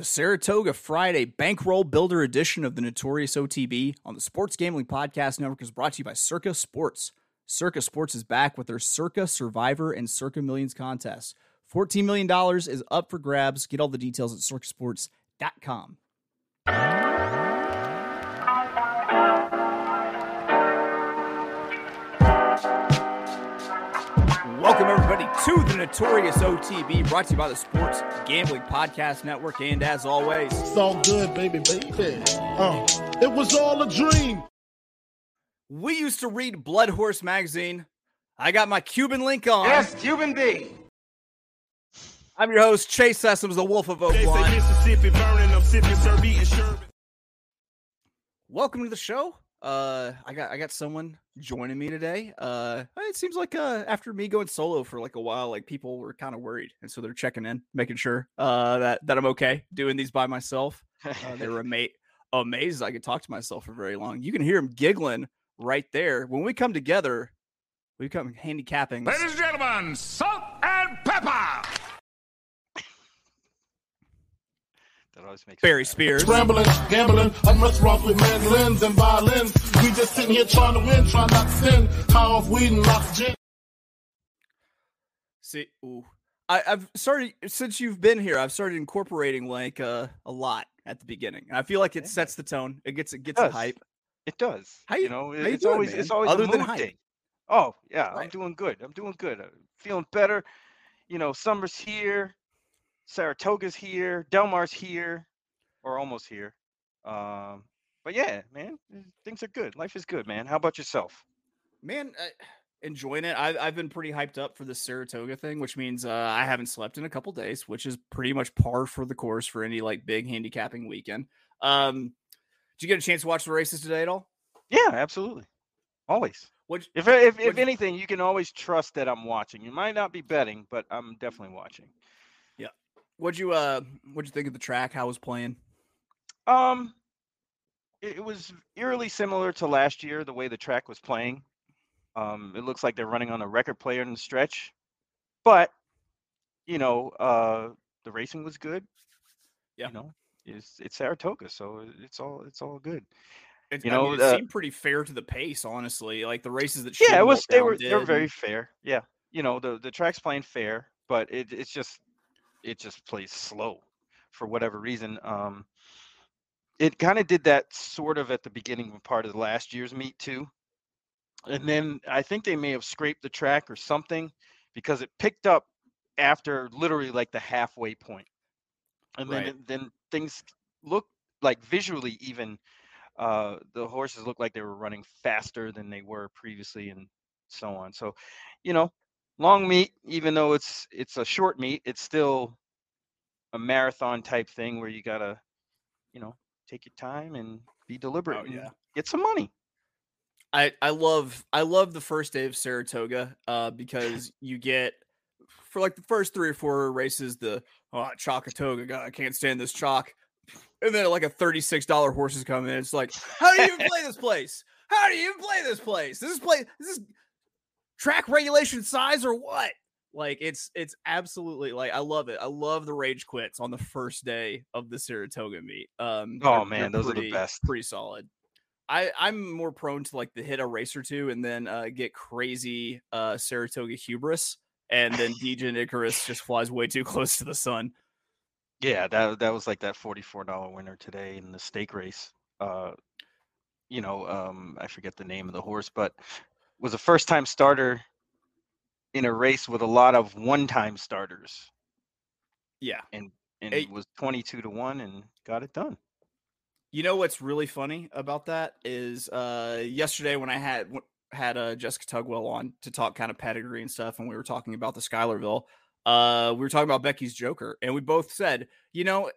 The Saratoga Friday Bankroll Builder edition of the Notorious OTB on the Sports Gambling Podcast Network is brought to you by Circa Sports. Circa Sports is back with their Circa Survivor and Circa Millions contests. $14 million is up for grabs. Get all the details at circasports.com. everybody, to the Notorious OTB, brought to you by the Sports Gambling Podcast Network. And as always, It's all good, baby, baby. Uh, it was all a dream. we used to read Blood Horse magazine. I got my Cuban link on. Yes, Cuban B. I'm your host, Chase Sessoms, the Wolf of They say Oaklawn. Mississippi burning, I'm sipping, serve, eating sherbet. Welcome to the show. Uh, I got I got someone joining me today. Uh, it seems like uh after me going solo for like a while, like people were kind of worried, and so they're checking in, making sure uh that that I'm okay doing these by myself. Uh, they were ama- amazed I could talk to myself for very long. You can hear them giggling right there. When we come together, we become handicapping. Ladies and gentlemen, salt and pepper. That always makes Barry me laugh. Spears. Scrambling, gambling, I'm restaurants with mandolins and violins. We just sitting here trying to win, trying not to sin. High off weed and lots of gin. See, ooh. I, I've started since you've been here. I've started incorporating like uh, a lot at the beginning. And I feel like it Yeah. sets the tone. It gets it gets It the hype. It does. How you you- know, how you it's doing, always it's always Other a than mood hype. thing. Oh yeah, I'm doing good. I'm doing good. I'm feeling better. You know, summer's here, Saratoga's here, Del Mar's here, or almost here. Um, but yeah, man, eh, things are good. Life is good, man. How about yourself? Man, uh, enjoying it. I've I've been pretty hyped up for the Saratoga thing, which means uh, I haven't slept in a couple days, which is pretty much par for the course for any like big handicapping weekend. Um, did you get a chance to watch the races today at all? Yeah, absolutely. Always. Which, If if, if anything, you can always trust that I'm watching. You might not be betting, but I'm definitely watching. What'd you uh what'd you think of the track? How it was playing? Um, it, it was eerily similar to last year, the way the track was playing. Um, it looks like they're running on a record player in the stretch, but you know, uh, the racing was good. Yeah. You know, it's it's Saratoga, so it's all it's all good. It, You I know, mean, it uh, seemed pretty fair to the pace, honestly. Like the races that Yeah, it was. They were they were very fair. Yeah, you know, the the track's playing fair, but it it's just it just plays slow for whatever reason. Um, it kind of did that sort of at the beginning of part of last year's meet too, and then I think they may have scraped the track or something because it picked up after literally like the halfway point, and then Right. it- then things look like visually even uh, the horses looked like they were running faster than they were previously and so on. So, you know, long meet, even though it's it's a short meet, it's still a marathon type thing where you gotta, you know, take your time and be deliberate Oh, and yeah. get some money. I I love I love the first day of Saratoga uh because you get for like the first three or four races the oh Chalkatoga God I can't stand this chalk and then like a thirty six dollar horses come in it's like how do you even play this place how do you even play this place this is play this is track regulation size or what like it's it's absolutely like I love it I love the rage quits on the first day of the Saratoga meet um Oh, man, those are the best. pretty solid I, I'm more prone to like the hit a race or two and then uh, get crazy uh, Saratoga hubris, and then Degen Icarus just flies way too close to the sun. Yeah, that that was like that forty-four dollar winner today in the stake race. Uh, you know, um, I forget the name of the horse, but was a first-time starter in a race with a lot of one-time starters. Yeah, and Hey. it was 22 to 1 and got it done you know what's really funny about that is uh, yesterday when I had had uh, Jessica Tugwell on to talk kind of pedigree and stuff, and we were talking about the Schuylerville. Uh, we were talking about Becky's Joker, and we both said, you know,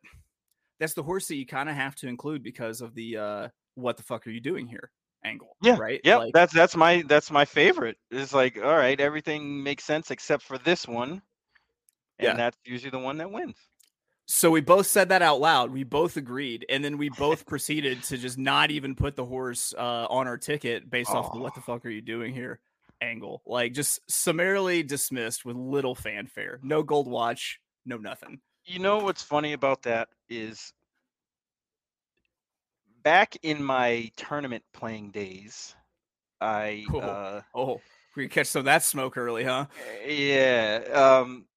that's the horse that you kind of have to include because of the uh, "what the fuck are you doing here?" Angle. yeah right. yeah Like- that's that's my that's my favorite it's like all right everything makes sense except for this one and Yeah. that's usually the one that wins So we both said that out loud. We both agreed, and then we both proceeded to just not even put the horse uh, on our ticket based off the "what the fuck are you doing here?" angle. Like just summarily dismissed with little fanfare. No gold watch, no nothing. You know what's funny about that is back in my tournament playing days, I Cool. uh Oh, we catch some of that smoke early, huh? yeah, um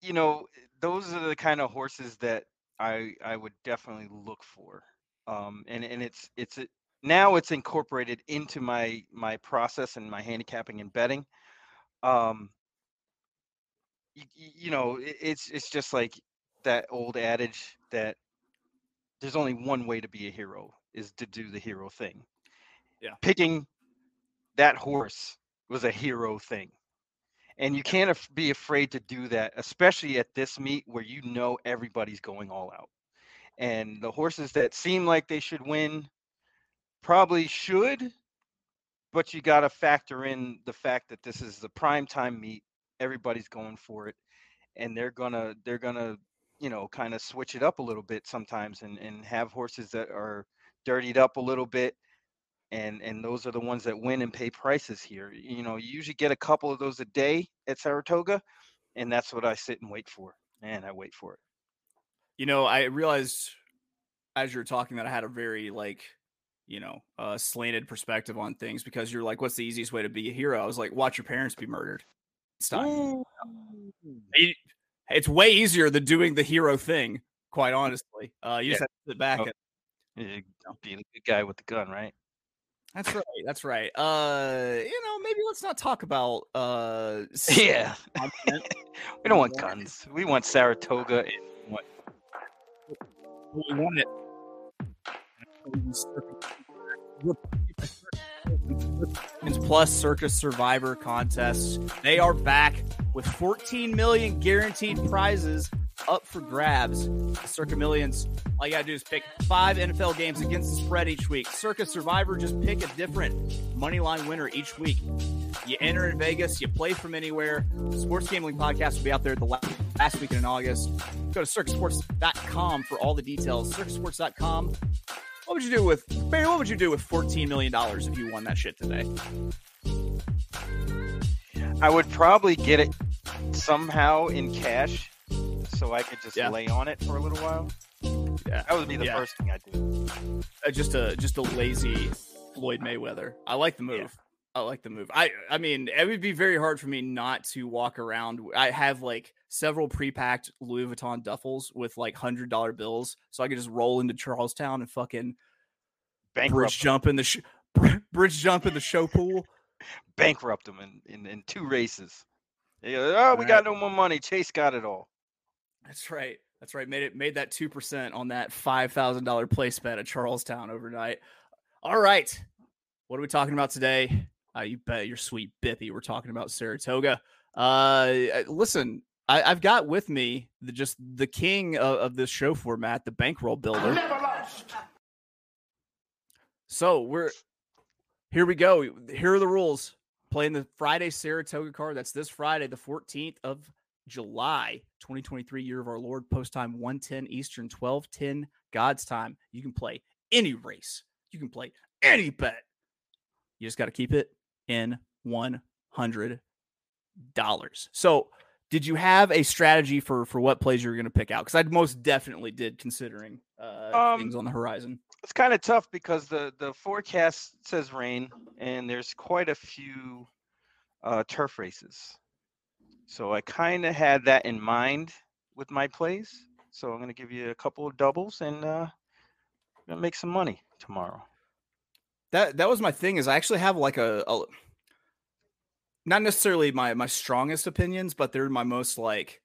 you know, those are the kind of horses that I I would definitely look for. Um and and it's it's a, now it's incorporated into my my process and my handicapping and betting. Um you, you know, it, it's it's just like that old adage that there's only one way to be a hero is to do the hero thing. Yeah. Picking that horse was a hero thing. And you can't af- be afraid to do that, especially at this meet where you know everybody's going all out. And the horses that seem like they should win probably should, but you got to factor in the fact that this is the prime time meet. Everybody's going for it, and they're gonna they're gonna you know kind of switch it up a little bit sometimes and and have horses that are dirtied up a little bit and and those are the ones that win and pay prices here you know you usually get a couple of those a day at saratoga and that's what i sit and wait for and i wait for it You know, I realized as you're talking that I had a very like, you know, uh, slanted perspective on things because you're like, what's the easiest way to be a hero? I was like, watch your parents be murdered. It's time. It- It's way easier than doing the hero thing. Quite honestly, uh, you just Yeah. have to sit back. Oh. And, Yeah, being a good guy with the gun right that's right. That's right. Uh, you know, maybe let's not talk about uh. yeah we don't want guns we want saratoga and what? we want it. Plus Circa Survivor contests. They are back with 14 million guaranteed prizes up for grabs. Circa Millions. All you gotta do is pick five NFL games against the spread each week. Circa Survivor, just pick a different money line winner each week. You enter in Vegas, you play from anywhere. Sports Gambling Podcast will be out there the la- last weekend in August. Go to circasports.com for all the details. Circasports.com. What would you do with Barry? What would you do with $14 million if you won that shit today? i would probably get it somehow in cash so i could just Yeah. lay on it for a little while Yeah. that would be the Yeah. first thing i'd do Uh, just a just a lazy Floyd Mayweather. I like the move. I like the move. I I mean, it would be very hard for me not to walk around. I have like several pre-packed Louis Vuitton duffels with like hundred dollar bills, so I could just roll into Charlestown and fucking bankrupt bridge jump in the sh- bridge jump in the show pool. bankrupt them in, in, in two races. Go, oh, we Right. got no more money. Chase got it all. That's right. That's right. Made it made that two percent on that five thousand dollar place bet at Charlestown overnight. All right. What are we talking about today? Uh, you bet your sweet bippy. We're talking about Saratoga. Uh, listen, I, I've got with me the just the king of, of this show format, the bankroll builder. Never lost. So we're here. We go. Here are the rules. Playing the Friday Saratoga card. That's this Friday, the 14th of July, 2023, year of our Lord. Post time 110 Eastern, 1210 God's time. You can play any race. You can play any bet. You just got to keep it in $100. So, did you have a strategy for for what plays you were going to pick out? Because I most definitely did, considering uh, Um, things on the horizon. It's kind of tough because the, the forecast says rain and there's quite a few uh, turf races. So I kind of had that in mind with my plays. So I'm going to give you a couple of doubles and uh, gonna make some money tomorrow. that that was my thing is I actually have like a, a not necessarily my my strongest opinions, but they're my most like,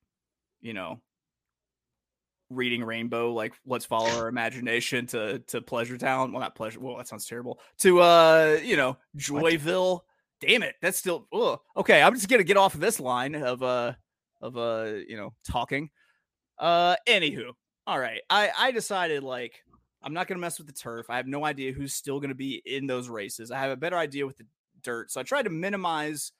you know, reading rainbow, like let's follow our imagination to to Pleasure Town. Well, not pleasure. Well, that sounds terrible. To uh, you know, Joyville. Damn it, that's still ugh. okay. I'm just gonna get off of this line of uh of uh you know talking. Uh, anywho, all right. I I decided like I'm not going to mess with the turf. I have no idea who's still going to be in those races. I have a better idea with the dirt. So I tried to minimize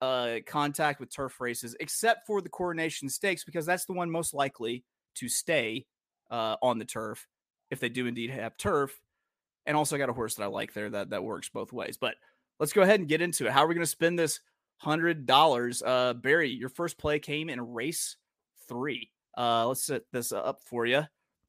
uh, contact with turf races, except for the Coronation Stakes, because that's the one most likely to stay uh, on the turf if they do indeed have turf. And also, I got a horse that I like there that, that works both ways. But let's go ahead and get into it. How are we going to spend this $100? Uh, Barry, your first play came in race three. Uh, let's set this up for you.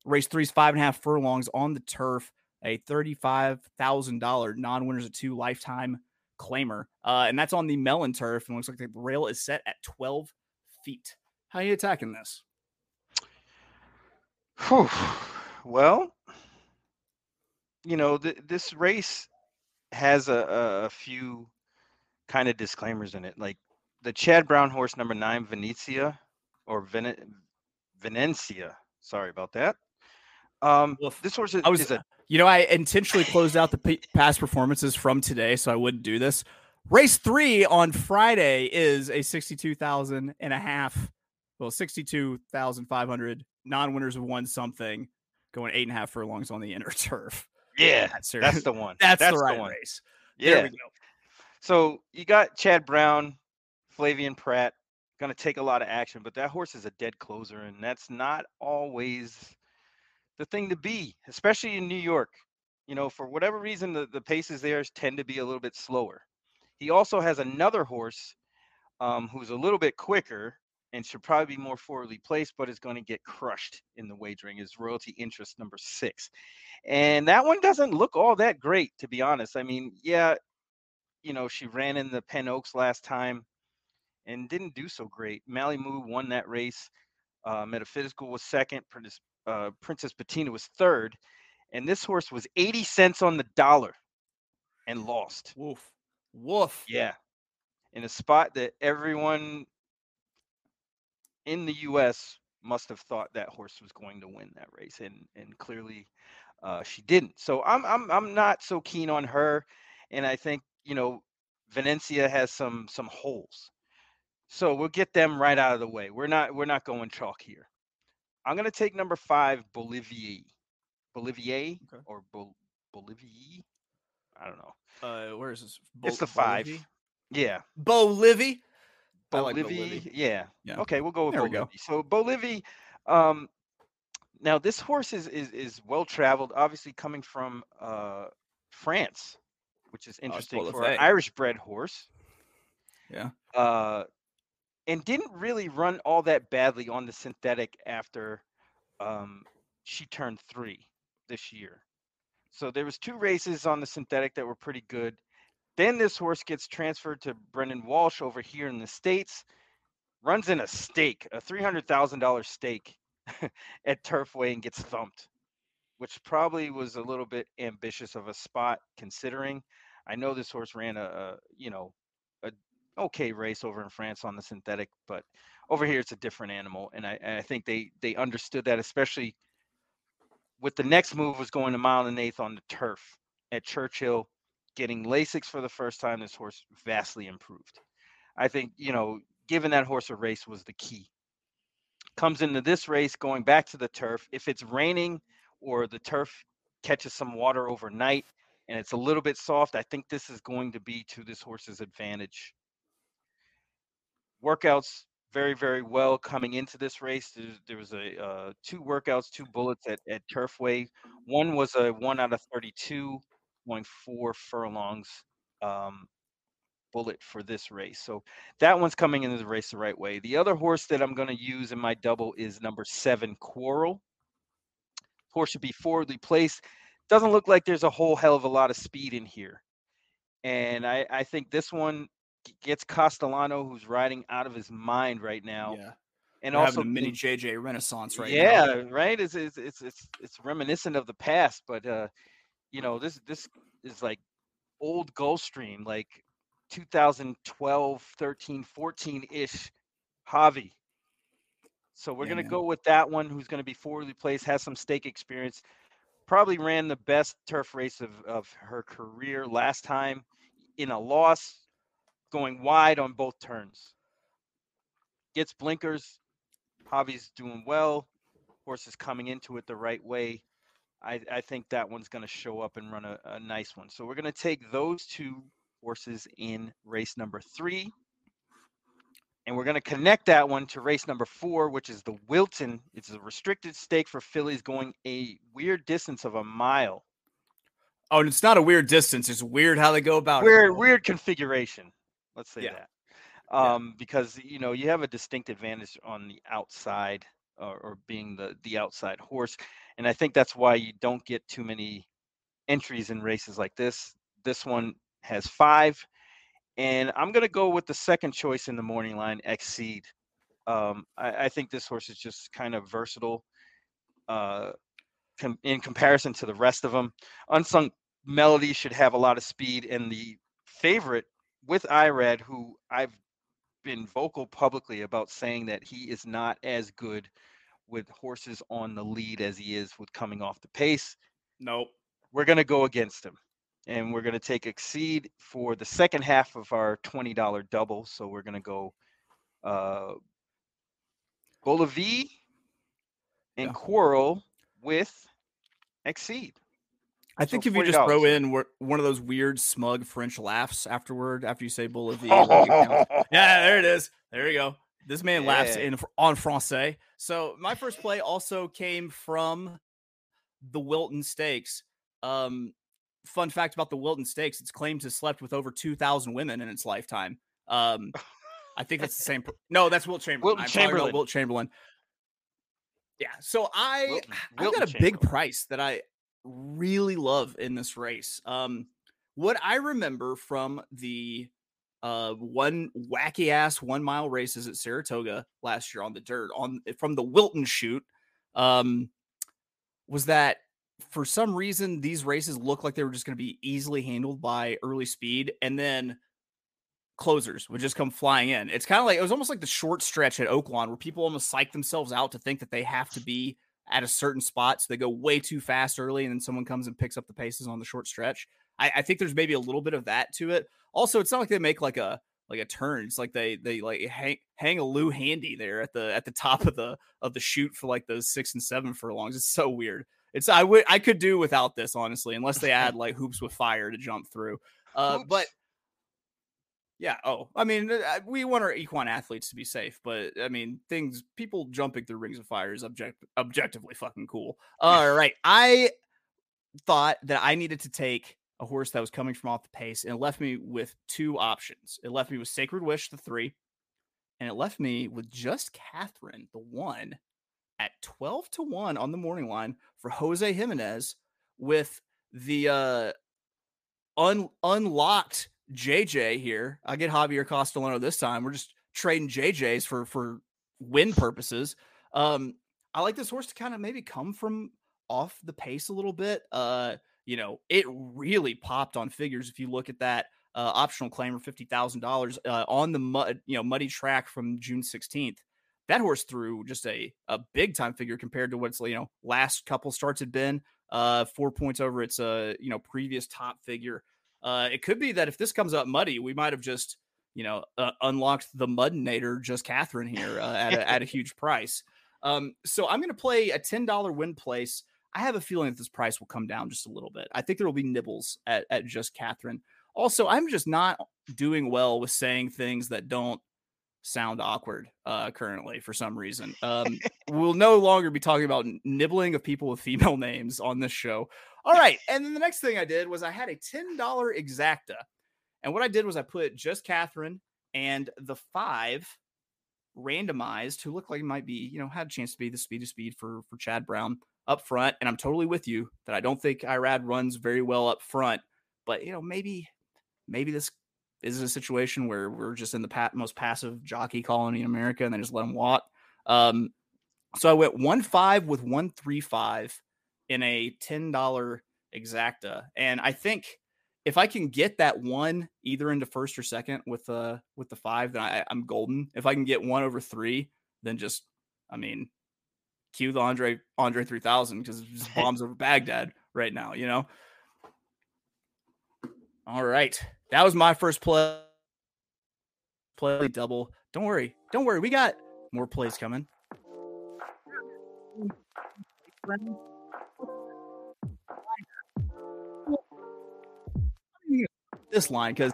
Race three is five and a half furlongs on the turf, a thirty-five thousand dollar non-winners of two lifetime claimer, uh, and that's on the Mellon turf. And looks like the rail is set at twelve feet. How are you attacking this? Whew. Well, you know, th- this race has a, a, few kind of disclaimers in it. Like the Chad Brown horse number nine, Venetia or Ven- Venencia. Sorry about that. Um, Woof. this horse is, I was, is a you know, I intentionally closed out the p- past performances from today, so I wouldn't do this. Race three on Friday is a 62,000 and a half, well, 62,500 non-winners have won something going eight and a half furlongs on the inner turf. yeah, That's, that's the one. that's, that's the right one. race. Yeah. There we go. So you got Chad Brown, Flavien Prat, going to take a lot of action, but that horse is a dead closer, and that's not always the thing to be, especially in New York. You know, for whatever reason, the, the paces there tend to be a little bit slower. He also has another horse um, who's a little bit quicker and should probably be more forwardly placed, but is going to get crushed in the wagering. Is royalty interest number six. And that one doesn't look all that great, to be honest. I mean, yeah, you know, she ran in the Penn Oaks last time and didn't do so great. Malimu won that race. Uh, Metaphysical was second. Princess, uh, Princess Patina was third. And this horse was 80 cents on the dollar and lost. Woof. Woof. Yeah. In a spot that everyone in the US must have thought that horse was going to win that race. And and clearly uh, she didn't. So I'm I'm I'm not so keen on her. And I think, you know, Venencia has some some holes. So we'll get them right out of the way. We're not we're not going chalk here. I'm gonna take number five, Bolivier. Bolivier Okay. or Bol- Bolivier? I don't know. Uh, where is this? it's the five. Bolivie? Yeah. Bolivie. Bolivie. like. Bolivia. yeah. Yeah. Okay, we'll go with There we go. So Bolivie, um, now this horse is is, is well traveled, obviously coming from uh, France, which is interesting for an Irish bred horse. Yeah. Uh, and didn't really run all that badly on the synthetic after um, she turned three this year. So there was two races on the synthetic that were pretty good. Then this horse gets transferred to Brendan Walsh over here in the States, runs in a stake, a $300,000 stake at Turfway and gets thumped, which probably was a little bit ambitious of a spot considering. I know this horse ran a, a you know, okay race over in France on the synthetic, but over here it's a different animal. And I, and I think they, they understood that, especially with the next move was going a mile and eighth on the turf at Churchill getting Lasix for the first time, this horse vastly improved. I think, you know, giving that horse a race was the key. Comes into this race going back to the turf. If it's raining or the turf catches some water overnight and it's a little bit soft, I think this is going to be to this horse's advantage. Workouts very, very well coming into this race. There, there was a uh, two workouts, two bullets at, at Turfway. One was a one out of 32 going four furlongs um, bullet for this race. So that one's coming into the race the right way. The other horse that I'm going to use in my double is number seven, Quarrel. Horse should be forwardly placed. Doesn't look like there's a whole hell of a lot of speed in here. And I, I think this one gets Castellano, who's riding out of his mind right now. Yeah. And We're also a mini JJ Renaissance right yeah, now. right. It's, it's it's it's it's reminiscent of the past, but uh, you know, this this is like old Gulfstream, like 2012, 13, 14 ish Javi. So we're Yeah, gonna man. go with that one, who's gonna be forwardly placed, has some stake experience. Probably ran the best turf race of, of her career last time in a loss, going wide on both turns. Gets blinkers, Javi's doing well. Horse is coming into it the right way. I, I think that one's going to show up and run a, a nice one. So we're going to take those two horses in race number three. And we're going to connect that one to race number four, which is the Wilton. It's a restricted stake for fillies going a weird distance of a mile. Oh, and it's not a weird distance. It's weird how they go about Weird, it. weird configuration. Let's say Yeah. that. Yeah. Um, because you know you have a distinct advantage on the outside or, or being the the outside horse, and I think that's why you don't get too many entries in races like this. This one has five, and I'm gonna go with the second choice in the morning line, Exceed. Um, I, I think this horse is just kind of versatile. Uh, com- in comparison to the rest of them, Unsung Melody should have a lot of speed, and the favorite with Irad, who I've been vocal publicly about saying that he is not as good with horses on the lead as he is with coming off the pace. Nope. We're going to go against him. And we're going to take Exceed for the second half of our $20 double. So we're going to go uh, Bolivi and Yeah. Quarrel with Exceed. I think So if you just throw in one of those weird smug French laughs afterward after you say Bolivia, like, you know, yeah, there it is. There you go. This man laughs in on français. So my first play also came from the Wilton Stakes. Um, fun fact about the Wilton Stakes: it's claimed to have slept with over two thousand women in its lifetime. Um, I think that's the same. Per- no, that's Wilt Chamberlain. Wilton I'm talking about Chamberlain. Wilt Chamberlain. Yeah. So I Wilton- I got a big price that I really love in this race. Um, what I remember from the uh one wacky ass one mile races at Saratoga last year on the dirt on from the Wilton chute um was that for some reason these races looked like they were just going to be easily handled by early speed and then closers would just come flying in. It's kind of like it was almost like the short stretch at Oaklawn where people almost psych themselves out to think that they have to be at a certain spot. So they go way too fast early and then someone comes and picks up the paces on the short stretch. I, I think there's maybe a little bit of that to it. Also, it's not like they make like a like a turn. It's like they they like hang hang a Lou handy there at the at the top of the of the chute for like those six and seven furlongs. It's so weird. It's I would I could do without this honestly, unless they add like hoops with fire to jump through. Uh, but. Yeah. Oh, I mean, uh, we want our equine athletes to be safe, but I mean, things people jumping through rings of fire is object objectively fucking cool. All right, I thought that I needed to take a horse that was coming from off the pace, and it left me with two options. It left me with Sacred Wish, the three, and it left me with just Catherine, the one, at twelve to one on the morning line for Jose Jimenez with the uh un- unlocked JJ here. I get Javier Castellano this time. We're just trading JJs for for win purposes. Um, I like this horse to kind of maybe come from off the pace a little bit. Uh, you know, it really popped on figures if you look at that uh, optional claim for fifty thousand uh, dollars on the mud, you know, muddy track from June sixteenth. That horse threw just a a big time figure compared to what's you know last couple starts had been. Uh, four points over its uh you know previous top figure. Uh, it could be that if this comes up muddy, we might have just, you know, uh, unlocked the Mudinator, just Catherine here uh, at a, at a huge price. Um, so I'm going to play a ten dollar win place. I have a feeling that this price will come down just a little bit. I think there will be nibbles at, at just Catherine. Also, I'm just not doing well with saying things that don't sound awkward uh, currently for some reason. Um, we'll no longer be talking about nibbling of people with female names on this show. All right. And then the next thing I did was I had a $10 exacta. And what I did was I put just Catherine and the five randomized who looked like it might be, you know, had a chance to be the speed of speed for for Chad Brown up front. And I'm totally with you that I don't think Irad runs very well up front, but you know, maybe maybe this is it a situation where we're just in the pa- most passive jockey colony in America and they just let them walk. Um, so I went one five with one three five in a ten dollar exacta, and I think if I can get that one either into first or second with the with the five, then I, I'm golden. If I can get one over three, then just I mean, cue the Andre Andre three thousand because it's just bombs over Baghdad right now, you know. All right, that was my first play. Play double. Don't worry, don't worry. We got more plays coming. This line because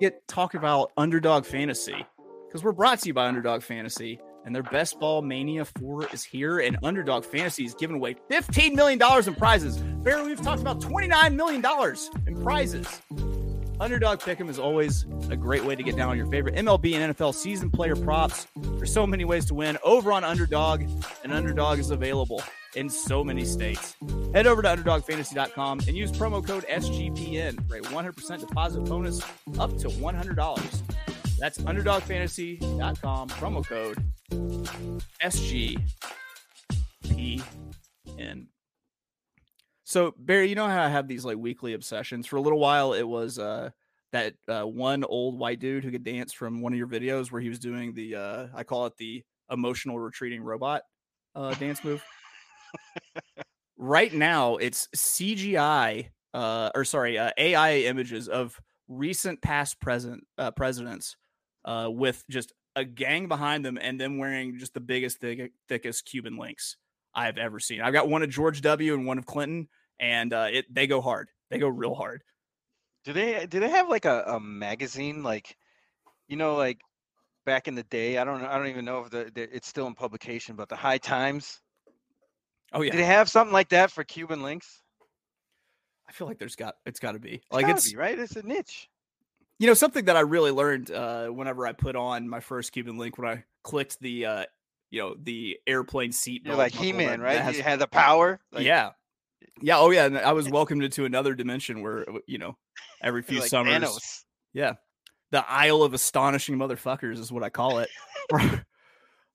get talk about underdog fantasy because we're brought to you by Underdog Fantasy and their best ball mania four is here and Underdog Fantasy is giving away fifteen million dollars in prizes. Barely, we've talked about twenty nine million dollars in prizes. Underdog Pick'em is always a great way to get down on your favorite MLB and NFL season player props. There's so many ways to win over on Underdog, and Underdog is available in so many states. Head over to UnderdogFantasy.com and use promo code SGPN for a 100% deposit bonus up to $100. That's UnderdogFantasy.com, promo code SGPN. So Barry, you know how I have these like weekly obsessions. For a little while, it was uh that uh, one old white dude who could dance from one of your videos where he was doing the uh I call it the emotional retreating robot uh dance move. right now, it's CGI uh or sorry uh, AI images of recent past present uh, presidents uh with just a gang behind them and them wearing just the biggest thick, thickest Cuban links I've ever seen. I've got one of George W. and one of Clinton, and uh, it they go hard. They go real hard. Do they do they have like a, a magazine like you know like back in the day? I don't I don't even know if the, the it's still in publication, but the High Times. Oh yeah. Do they have something like that for Cuban links? I feel like there's got it's got to be like gotta it's be, right. It's a niche. you know something that I really learned uh, whenever I put on my first Cuban link when I clicked the uh, you know the airplane seat. You're like He Man, right? has- you had the power. Like, yeah, yeah. Oh yeah, and I was welcomed into another dimension where you know every few like summers. Thanos. Yeah. The Isle of Astonishing Motherfuckers is what I call it.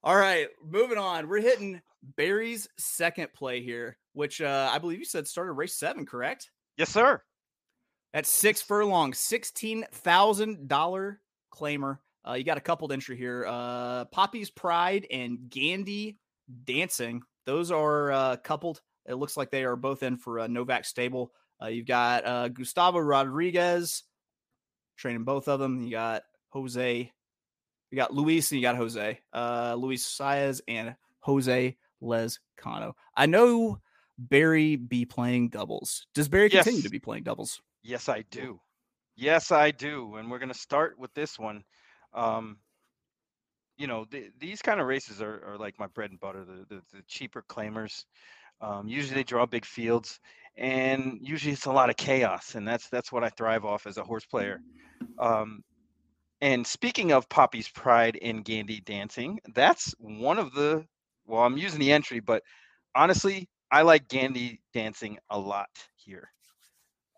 All right, moving on. We're hitting Barry's second play here, which uh, I believe you said started race seven, correct? Yes, sir. At six furlong, sixteen thousand dollar claimer. Uh, you got a coupled entry here. Uh, Poppy's Pride and Gandy Dancing. Those are uh, coupled. It looks like they are both in for uh, Novak Stable. Uh, you've got uh, Gustavo Rodriguez training both of them. You got Jose. You got Luis and you got Jose. Uh, Luis Saez and Jose Lezcano. I know Barry be playing doubles. Does Barry continue to be playing doubles? Yes, I do. Yes, I do. And we're going to start with this one. Um, you know, th- these kind of races are, are like my bread and butter, the, the, the cheaper claimers. Um, usually they draw big fields and usually it's a lot of chaos. And that's, that's what I thrive off as a horse player. Um, and speaking of Poppy's Pride in Gandy Dancing, that's one of the, well, I'm using the entry, but honestly, I like Gandy Dancing a lot here.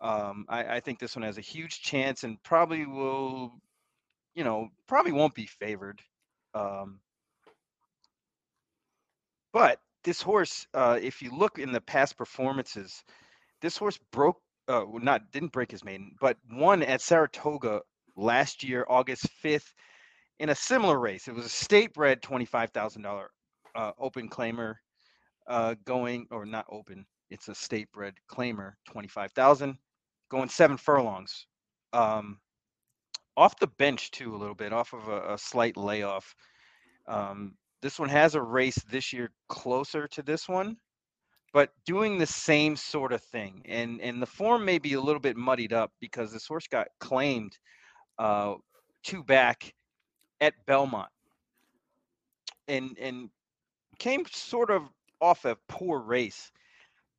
Um, I, I think this one has a huge chance and probably will, you know, probably won't be favored. Um, but this horse, uh, if you look in the past performances, this horse broke, uh, not didn't break his maiden, but won at Saratoga last year, August 5th, in a similar race. It was a state bred $25,000 uh, open claimer uh, going, or not open, it's a state bred claimer, 25,000, going seven furlongs. Um, off the bench, too, a little bit, off of a, a slight layoff. Um, this one has a race this year closer to this one, but doing the same sort of thing. And and the form may be a little bit muddied up because this horse got claimed uh, two back at Belmont, and and came sort of off a poor race.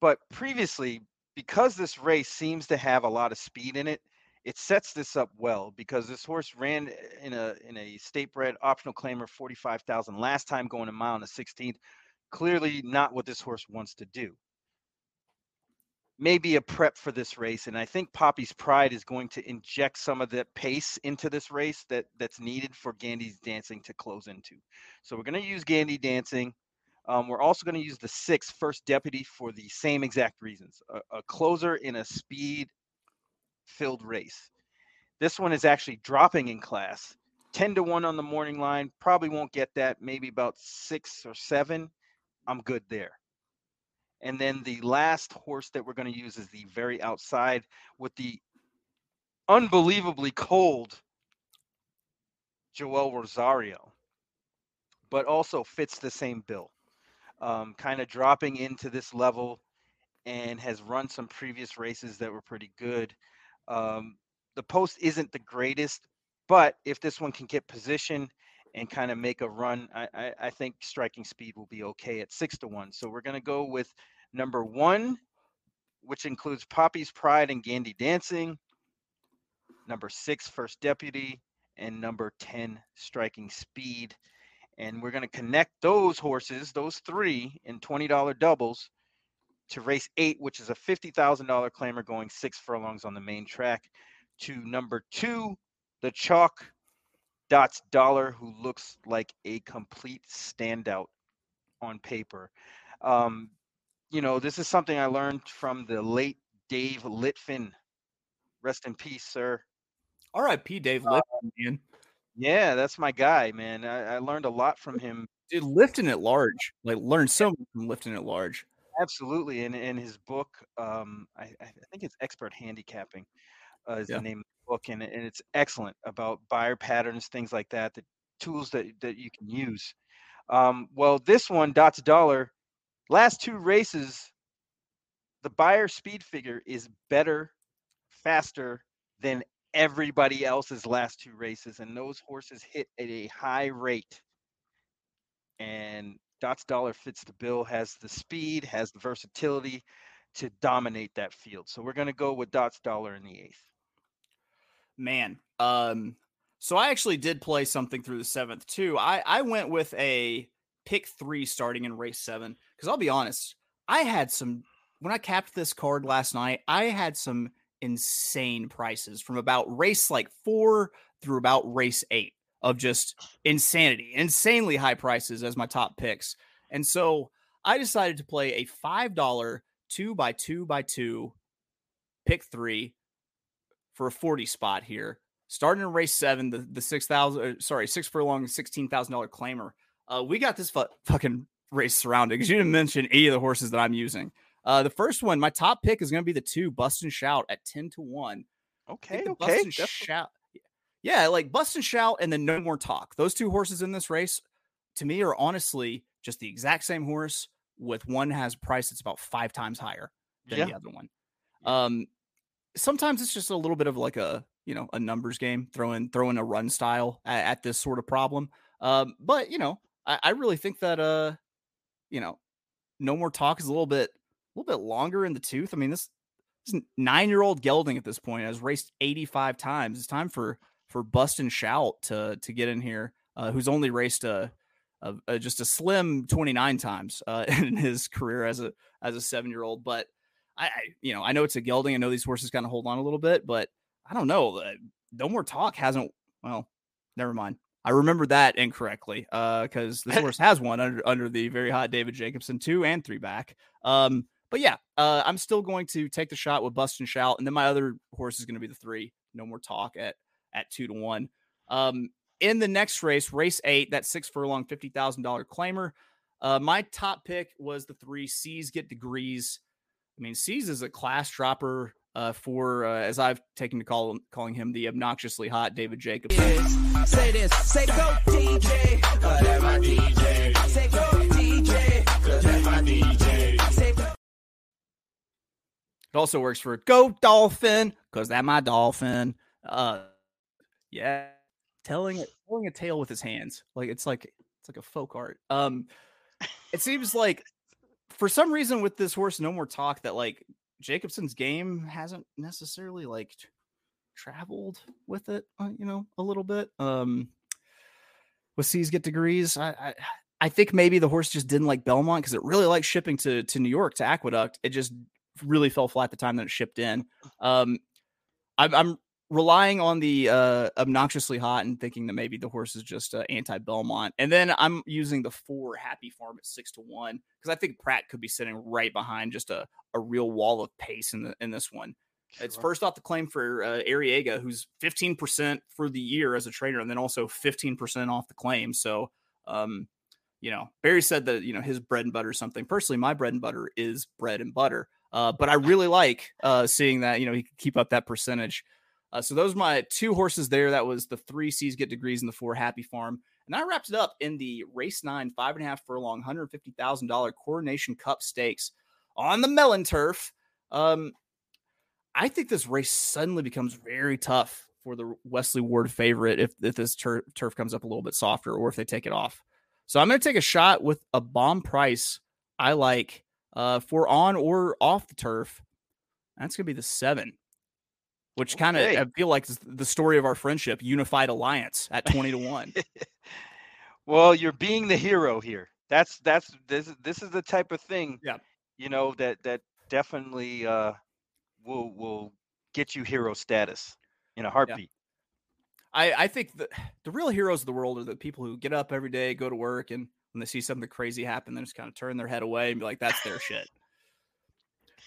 But previously, because this race seems to have a lot of speed in it, it sets this up well because this horse ran in a in a state bred optional claimer 45,000 last time going a mile in the 16th. Clearly not what this horse wants to do. Maybe a prep for this race, and I think Poppy's Pride is going to inject some of the pace into this race that that's needed for Gandy's dancing to close into. So we're going to use Gandy dancing. Um, we're also going to use the six first deputy for the same exact reasons. A, a closer in a speed filled race. This one is actually dropping in class. 10 to 1 on the morning line. Probably won't get that. Maybe about six or seven. I'm good there. And then the last horse that we're going to use is the very outside with the unbelievably cold Joel Rosario, but also fits the same bill. Um, kind of dropping into this level and has run some previous races that were pretty good. Um, the post isn't the greatest, but if this one can get position and kind of make a run, I, I, I think striking speed will be okay at six to one. So we're going to go with number one, which includes Poppy's Pride and Gandy Dancing. number six, First Deputy, and number 10, Striking Speed. And we're going to connect those horses, those three, in $20 doubles to race eight, which is a $50,000 claimer going six furlongs on the main track, to number two, the Chalk Dots Dollar, who looks like a complete standout on paper. Um, you know, this is something I learned from the late Dave Litfin. Rest in peace, sir. R.I.P. Dave Litfin, man. Yeah, that's my guy, man. I, I learned a lot from him. Dude, lifting it large. Like learned so much from lifting it large. Absolutely. And in his book, um, I, I think it's Expert Handicapping uh, is Yeah. the name of the book, and, and it's excellent about Beyer patterns, things like that, the tools that, that you can use. Um, well, this one, Dots Dollar, last two races, the Beyer speed figure is better, faster than everybody else's last two races, and those horses hit at a high rate. And Dots Dollar fits the bill, has the speed, has the versatility to dominate that field. So we're going to go with Dots Dollar in the eighth. Man. Um, so I actually did play something through the seventh too. I I went with a pick three starting in race seven because I'll be honest, I had some when I capped this card last night. I had some insane prices from about race like four through about race eight of just insanity, insanely high prices as my top picks. And so I decided to play a five dollar two by two by two pick three for a 40 spot here. Starting in race seven, the, the 6,000, uh, sorry, six furlong, $16,000 claimer. Uh, we got this fu- fucking race surrounded because you didn't mention any of the horses that I'm using. Uh, the first one, my top pick is going to be the two Bust and Shout at 10 to 1. Okay, okay. Bust and Shout. Yeah, like Bust and Shout and then No More Talk. Those two horses in this race, to me, are honestly just the exact same horse, with one has a price that's about five times higher than Yeah. the other one. Um, sometimes it's just a little bit of like a you know a numbers game, throwing throwing a run style at, at this sort of problem. Um, but you know, I, I really think that uh, you know, no more talk is a little bit a little bit longer in the tooth. I mean, this this nine year old gelding at this point has raced eighty five times. It's time for for Bust and Shout to to get in here, uh, who's only raced a, a, a just a slim twenty nine times uh, in his career as a as a seven year old. But I, I, you know, I know it's a gelding. I know these horses kind of hold on a little bit, but I don't know. uh, No more talk hasn't. Well, never mind. I remember that incorrectly because this horse has one under under the very hot David Jacobson two and three back. Um, but yeah, uh, I'm still going to take the shot with Bust and Shout, and then my other horse is going to be the three. No more talk at at two to one. Um, in the next race, race eight, that six furlong, fifty thousand dollar claimer. Uh, my top pick was the three C's get degrees. I mean, C's is a class dropper uh, for, uh, as I've taken to call calling him the obnoxiously hot David Jacobson. Say this, say go DJ. Cause that's my DJ. Say go DJ. Cause that's my DJ. It also works for Go Dolphin because that my dolphin. Uh, yeah, telling it, telling a tale with his hands, like it's like it's like a folk art. Um, it seems like for some reason with this horse, no more talk that like Jacobson's game hasn't necessarily like traveled with it, uh, you know, a little bit. Um, with C's get degrees, I, I I think maybe the horse just didn't like Belmont because it really liked shipping to to New York to Aqueduct. It just really fell flat the time that it shipped in. Um, I'm, I'm relying on the uh, obnoxiously hot and thinking that maybe the horse is just uh, anti Belmont, and then I'm using the four Happy Farm at six to one because I think Prat could be sitting right behind just a, a real wall of pace in the in this one. It's first off the claim for uh, Ariega, who's 15% for the year as a trainer, and then also 15% off the claim. So, um, you know, Barry said that, you know, his bread and butter is something. Personally, my bread and butter is bread and butter. Uh, but I really like uh, seeing that, you know, he could keep up that percentage. Uh, so those are my two horses there. That was the three C's get degrees and the four Happy Farm. And I wrapped it up in the race nine, five and a half furlong, $150,000 Coronation Cup Stakes on the Mellon Turf. Um, I think this race suddenly becomes very tough for the Wesley Ward favorite if, if this tur- turf comes up a little bit softer or if they take it off. So I'm going to take a shot with a bomb price I like uh, for on or off the turf. That's going to be the seven. Which kind of Okay. I feel like is the story of our friendship, unified alliance at twenty to one. Well, you're being the hero here. That's that's this is- this is the type of thing. Yeah. You know that that definitely uh will will get you hero status in a heartbeat. I, I think the the real heroes of the world are the people who get up every day, go to work, and when they see something crazy happen, they just kind of turn their head away and be like, "That's their shit."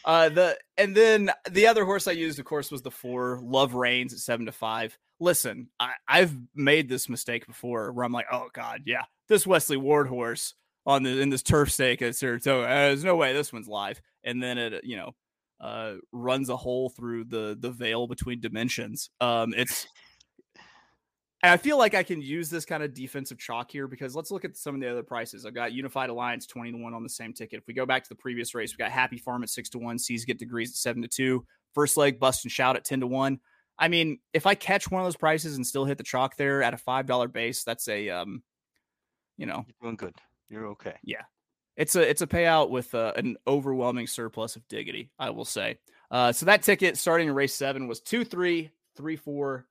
Uh, the and then the other horse I used, of course, was the four Love Reigns at seven to five. Listen, I, I've made this mistake before where I'm like, "Oh God, yeah, this Wesley Ward horse on the in this turf stake at Saratoga, uh, there's no way this one's live." And then it, you know, uh, runs a hole through the the veil between dimensions. Um, it's and I feel like I can use this kind of defensive chalk here because let's look at some of the other prices. I've got Unified Alliance 20 to 1 on the same ticket. If we go back to the previous race, we got Happy Farm at 6 to 1, Seas Get Degrees at 7 to 2, First Leg Bust and Shout at 10 to 1. I mean, if I catch one of those prices and still hit the chalk there at a $5 base, that's a um you know, You're doing good. You're okay. Yeah. It's a it's a payout with uh, an overwhelming surplus of diggity, I will say. Uh, so that ticket starting in race seven was two three three four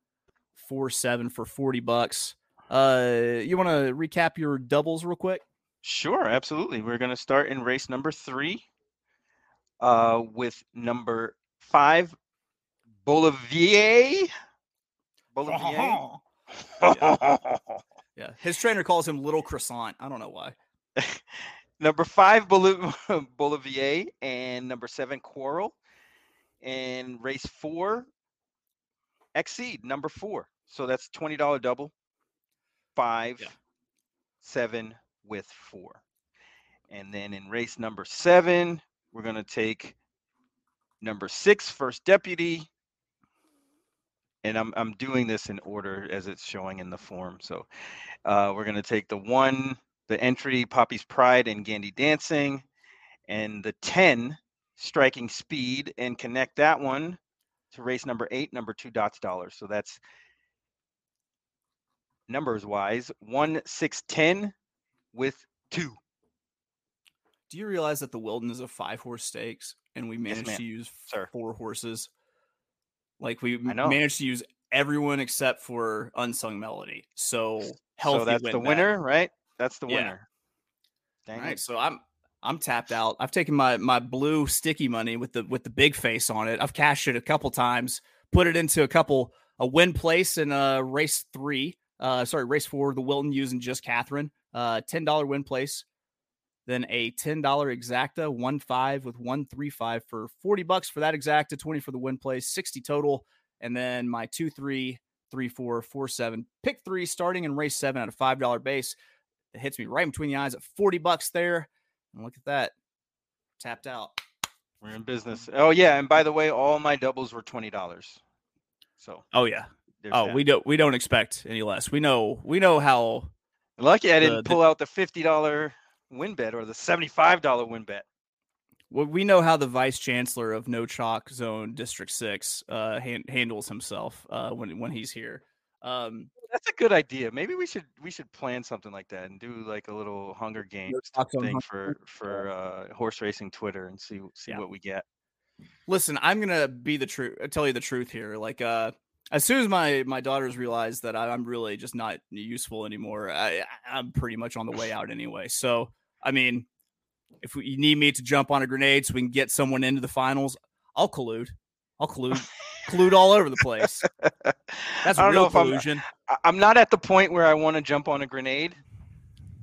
four seven for forty bucks. Uh, you want to recap your doubles real quick? Sure, absolutely. We're going to start in race number three uh, with number five, Bolivier. Bolivier. Yeah, his trainer calls him Little Croissant. I don't know why. number five, Boli- Bolivier, and number seven, Quarrel. And race four, Exceed, number four. So that's $20 double. Five, Yeah. seven with four. And then in race number seven, we're going to take number six, First Deputy. And I'm, I'm doing this in order as it's showing in the form. So uh, we're going to take the one, the entry, Poppy's Pride and Gandy Dancing, and the 10, Striking Speed, and connect that one to race number eight, number two dots dollars. So that's numbers wise, one, six, ten with two. Do you realize that the Wilton is a five horse stakes and we managed ma'am. to use Sir. four horses? Like we managed to use everyone except for Unsung Melody. So healthy so that's the winner, right? That's the Yeah. winner. Dang All right, so I'm I'm tapped out. I've taken my my blue sticky money with the with the big face on it. I've cashed it a couple times, put it into a couple a win place in uh race three. Uh sorry, race four, the Wilton using just Catherine. Uh ten dollar win place. Then a ten dollar exacta, one five with one three five for forty bucks for that exacta, twenty for the win place, sixty total. And then my two three, three four, four seven, pick three starting in race seven at a five dollar base. It hits me right between the eyes at 40 bucks there. And look at that. Tapped out. We're in business. Oh yeah, and by the way, all my doubles were twenty dollars. So Oh yeah. Oh, that. we don't we don't expect any less. We know we know how lucky I the- didn't the- pull out the fifty dollar win bet or the seventy five dollar win bet. well, we know how the vice chancellor of No Chalk Zone District 6 uh han- handles himself uh when when he's here. Um That's a good idea. Maybe we should we should plan something like that and do like a little Hunger Games thing for for uh, horse racing Twitter and see see Yeah. what we get. listen, I'm gonna be the truth tell you the truth here. Like uh as soon as my my daughters realize that I, I'm really just not useful anymore, I, I'm pretty much on the way out anyway. So I mean, if we, you need me to jump on a grenade so we can get someone into the finals, I'll collude. I'll collude, collude all over the place. That's I real if I'm. I- I'm not at the point where I want to jump on a grenade,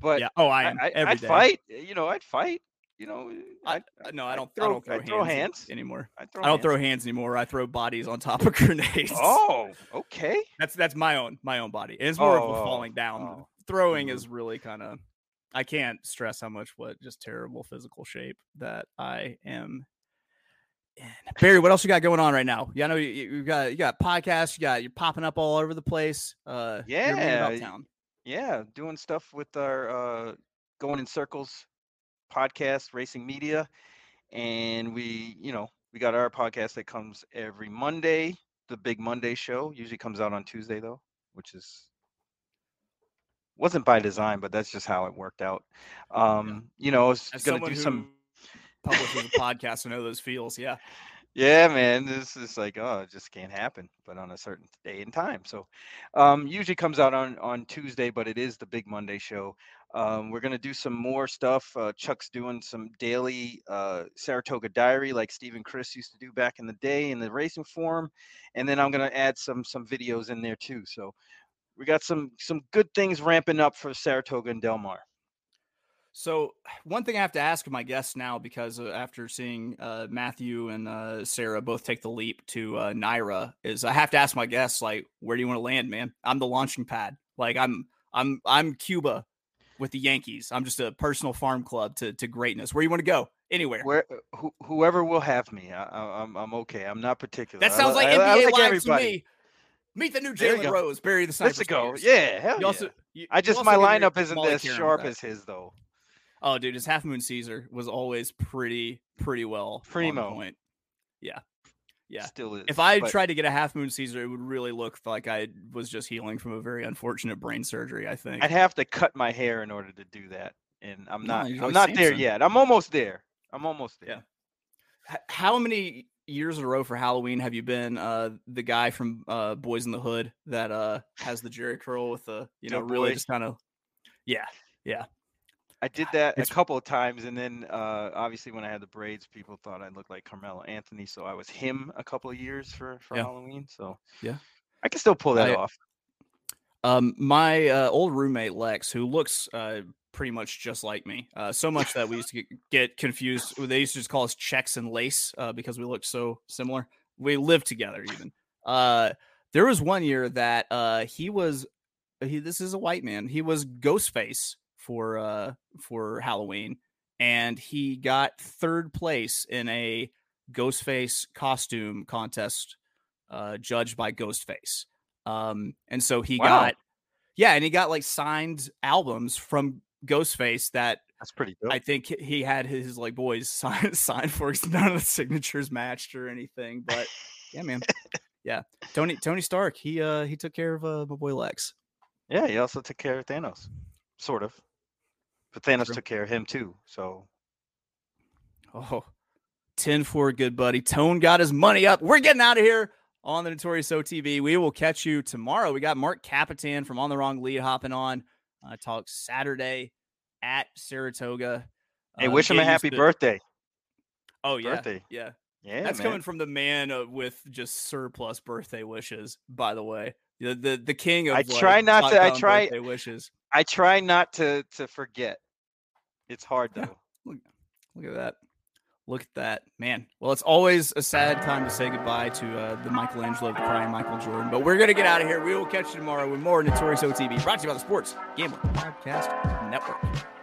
but yeah. Oh, I I, am. I, day. fight. You know, I'd fight. You know, I- I'd, Uh, No, I don't. throw- I don't throw, I'd throw hands, hands. anymore. I'd throw I don't hands. throw hands anymore. I throw bodies on top of grenades. Oh, okay. That's that's my own my own body. It's more of Oh, a oh, falling down. oh. Throwing Mhm. is really kind of I can't stress how much what just terrible physical shape that I am. Barry, what else you got going on right now? Yeah, I know you, you got you got podcasts, you got you're popping up all over the place. Uh Yeah, town. Yeah, doing stuff with our uh, going in circles podcast, racing media, and we, you know, we got our podcast that comes every Monday. The Big Monday Show usually comes out on Tuesday though, which is wasn't by design, but that's just how it worked out. Um, you know, I was As gonna do who some. Publishes a podcast, I know those feels. Yeah. Yeah, man, this is like oh, it just can't happen, but on a certain day and time. So, um, usually comes out on on Tuesday, but it is the big Monday show. Um, we're gonna do some more stuff. Uh, Chuck's doing some daily uh, Saratoga diary, like Steven Crist used to do back in the day in the racing forum, and then I'm gonna add some some videos in there too. So, we got some some good things ramping up for Saratoga and Del Mar. So one thing I have to ask my guests now, because uh, after seeing uh, Matthew and uh, Sarah both take the leap to uh, NYRA, is I have to ask my guests like, where do you want to land, man? I'm the launching pad. Like I'm, I'm, I'm Cuba with the Yankees. I'm just a personal farm club to to greatness. Where you want to go? Anywhere. Where who, whoever will have me, I, I, I'm I'm okay. I'm not particular. that sounds like I- I NBA like lives everybody. to me. Meet the new Jalen. Rose, Barry the sniper. Let's go. Yeah, hell You yeah. also, you- I just my lineup isn't as sharp as his though. Oh, dude, his half moon Caesar was always pretty, pretty well Primo. point. Yeah, yeah. Still is. If I but tried to get a half moon Caesar, it would really look like I was just healing from a very unfortunate brain surgery. I think. I'd have to cut my hair in order to do that, and I'm not. you're I'm not there yet. I'm almost there. I'm almost there. Yeah. How many years in a row for Halloween have you been uh, the guy from uh, Boyz n the Hood that uh, has the Jheri curl with the you know Dope really boy. just kind of yeah yeah I did that It's- a couple of times, and then uh, obviously when I had the braids, people thought I looked like Carmelo Anthony, so I was him a couple of years for for Yeah. Halloween. So Yeah. I can still pull that I- off. Um, my uh, old roommate Lex, who looks uh, pretty much just like me, uh, so much that we used to get, get confused. They used to just call us Checks and Lace uh, because we looked so similar. We lived together even. Uh, there was one year that uh, he was. He, this is a white man. He was Ghostface for uh, for Halloween, and he got third place in a Ghostface costume contest, uh, judged by Ghostface. Um, and so he Wow. got, yeah, and he got like signed albums from Ghostface that That's pretty dope. I think he- had his like boys sign sign for. None of the signatures matched or anything, but yeah, man, yeah. Tony Tony Stark, he uh he took care of uh, my boy Lex. yeah, he also took care of Thanos, sort of. But Thanos True. took care of him too. So Oh, 10 for good buddy. Tone got his money up. We're getting out of here on the Notorious OTB. We will catch you tomorrow. We got Mark Capitan from On the Wrong Lead hopping on. Uh, talk Saturday at Saratoga. hey, Uh, wish him a happy to- birthday. Oh yeah, birthday. yeah. Yeah, That's man. coming from the man uh, with just surplus birthday wishes. By the way, the the, the king of I like, try not to- I try- wishes. I try not to to forget. It's hard Yeah. though. Look at that. Look at that, man. Well, it's always a sad time to say goodbye to uh, the Michelangelo, the crying Michael Jordan. But we're gonna get out of here. We will catch you tomorrow with more Notorious OTB, brought to you by the Sports Gambling Podcast Network.